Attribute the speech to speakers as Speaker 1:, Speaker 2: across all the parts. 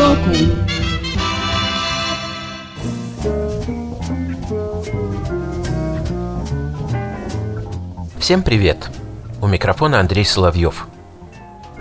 Speaker 1: Сбоку.
Speaker 2: Всем привет! У микрофона Андрей Соловьев.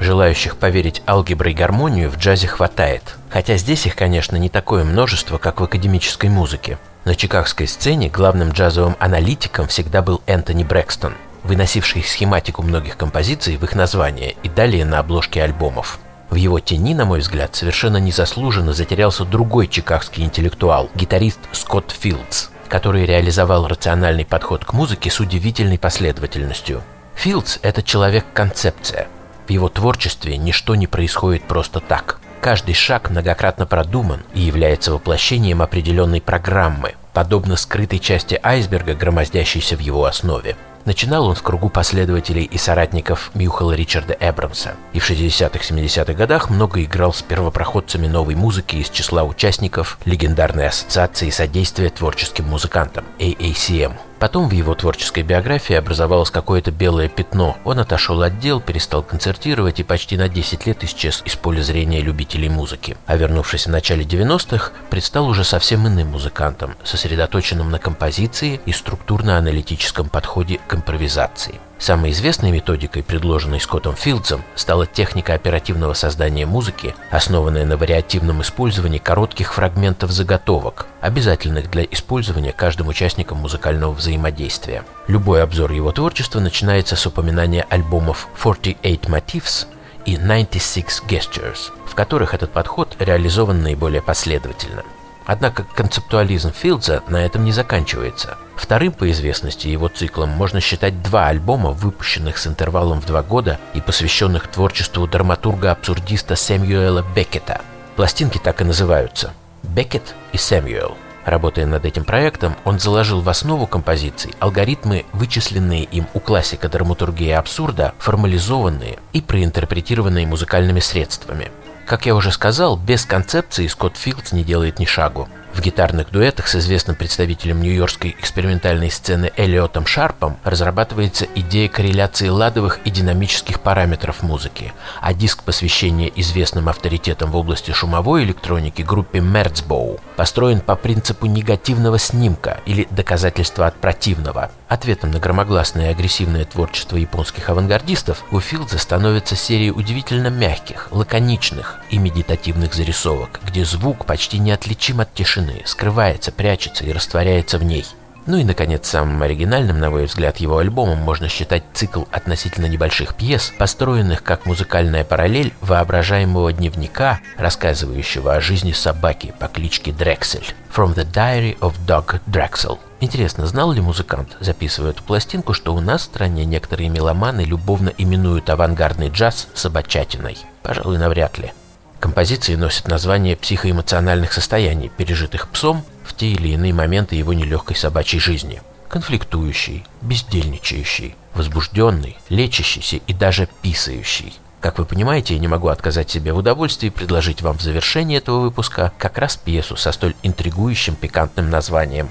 Speaker 2: Желающих поверить алгебре и гармонию в джазе хватает, хотя здесь их, конечно, не такое множество, как в академической музыке. На чикагской сцене главным джазовым аналитиком всегда был Энтони Брэкстон, выносивший схематику многих композиций в их название и далее на обложке альбомов. В его тени, на мой взгляд, совершенно незаслуженно затерялся другой чикагский интеллектуал, гитарист Скотт Филдс, который реализовал рациональный подход к музыке с удивительной последовательностью. Филдс – это человек-концепция. В его творчестве ничто не происходит просто так. Каждый шаг многократно продуман и является воплощением определенной программы, подобно скрытой части айсберга, громоздящейся в его основе. Начинал он в кругу последователей и соратников Мюхала Ричарда Эбрамса, и в 60-70-х годах много играл с первопроходцами новой музыки из числа участников легендарной ассоциации содействия творческим музыкантам AACM. Потом в его творческой биографии образовалось какое-то белое пятно. Он отошел от дел, перестал концертировать и почти на 10 лет исчез из поля зрения любителей музыки. А вернувшись в начале 90-х, предстал уже совсем иным музыкантом, сосредоточенным на композиции и структурно-аналитическом подходе к импровизации. Самой известной методикой, предложенной Скоттом Филдсом, стала техника оперативного создания музыки, основанная на вариативном использовании коротких фрагментов заготовок, обязательных для использования каждым участником музыкального взаимодействия. Любой обзор его творчества начинается с упоминания альбомов 48 Motifs и 96 Gestures, в которых этот подход реализован наиболее последовательно. Однако концептуализм Филдса на этом не заканчивается. Вторым по известности его циклом можно считать два альбома, выпущенных с интервалом в два года и посвященных творчеству драматурга-абсурдиста Сэмюэла Беккета. Пластинки так и называются «Беккет» и «Сэмюэл». Работая над этим проектом, он заложил в основу композиций алгоритмы, вычисленные им у классика драматургии абсурда, формализованные и проинтерпретированные музыкальными средствами. Как я уже сказал, без концепции Скотт Филдс не делает ни шагу. В гитарных дуэтах с известным представителем нью-йоркской экспериментальной сцены Элиотом Шарпом разрабатывается идея корреляции ладовых и динамических параметров музыки, а диск посвящения известным авторитетам в области шумовой электроники группе Мерцбоу построен по принципу негативного снимка или доказательства от противного. Ответом на громогласное и агрессивное творчество японских авангардистов у Филдза становится серия удивительно мягких, лаконичных и медитативных зарисовок, где звук почти неотличим от тишины, скрывается, прячется и растворяется в ней. Ну и, наконец, самым оригинальным, на мой взгляд, его альбомом можно считать цикл относительно небольших пьес, построенных как музыкальная параллель воображаемого дневника, рассказывающего о жизни собаки по кличке Дрексель. From the Diary of Dog Drexel. Интересно, знал ли музыкант, записывая эту пластинку, что у нас в стране некоторые меломаны любовно именуют авангардный джаз собачатиной? Пожалуй, навряд ли. Композиции носят название психоэмоциональных состояний, пережитых псом в те или иные моменты его нелегкой собачьей жизни. Конфликтующий, бездельничающий, возбужденный, лечащийся и даже писающий. Как вы понимаете, я не могу отказать себе в удовольствии предложить вам в завершении этого выпуска как раз пьесу со столь интригующим пикантным названием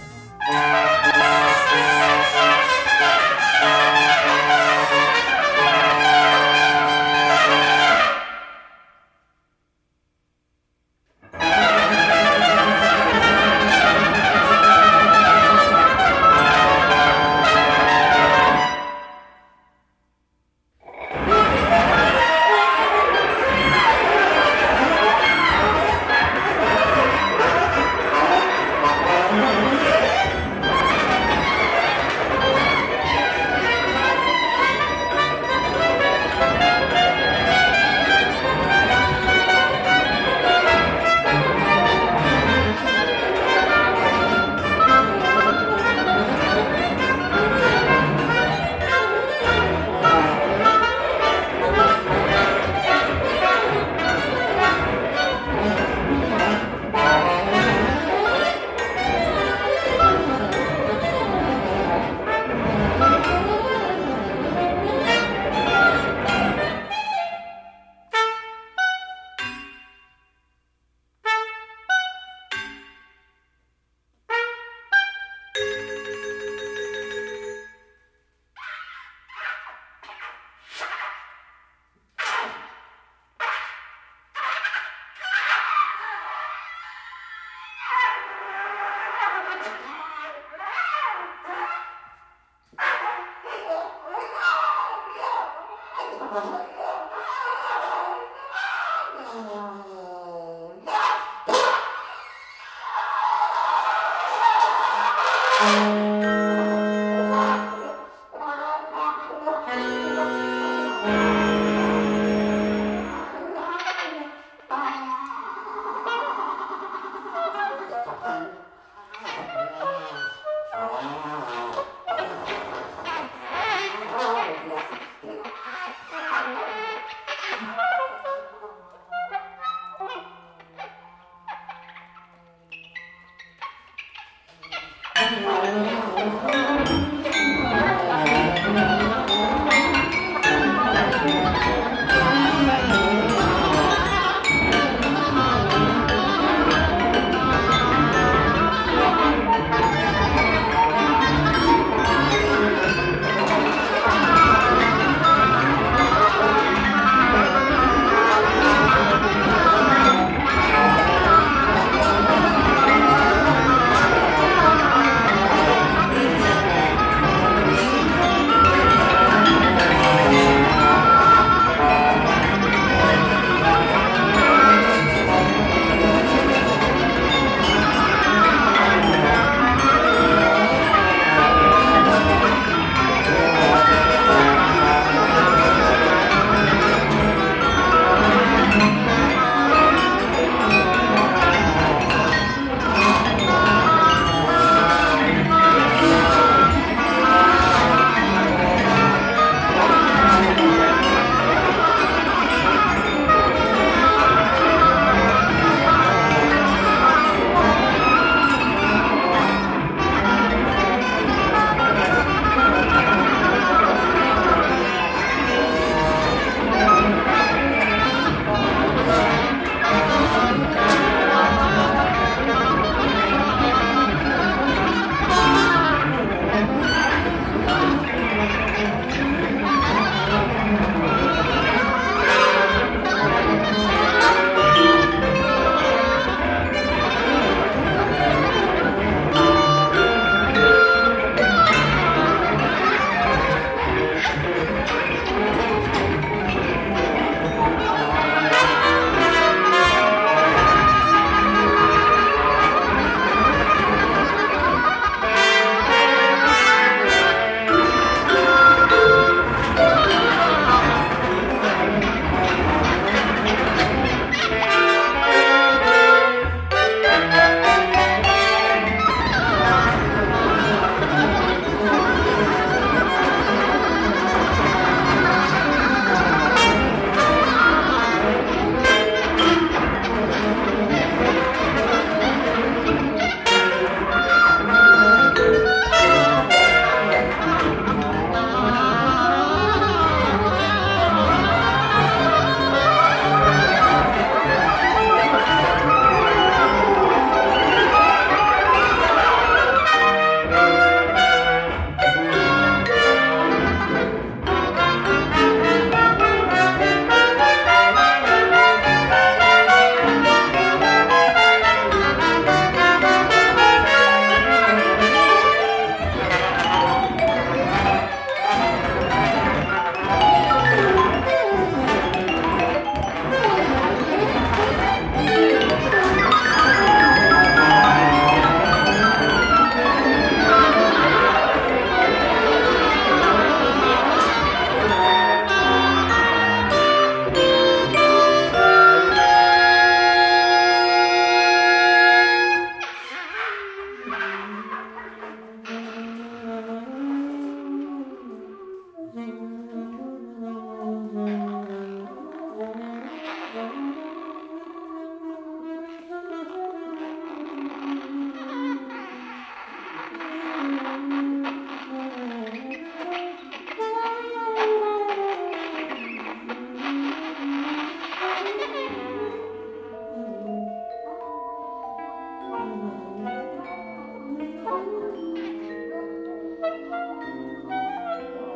Speaker 3: Thank you.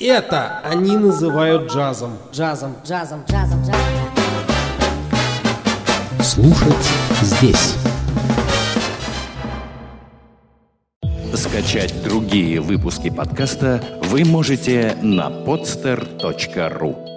Speaker 3: Это они называют джазом.
Speaker 4: Джазом, джазом, джазом, джазом.
Speaker 5: Слушать здесь.
Speaker 6: Скачать другие выпуски подкаста вы можете на podster.ru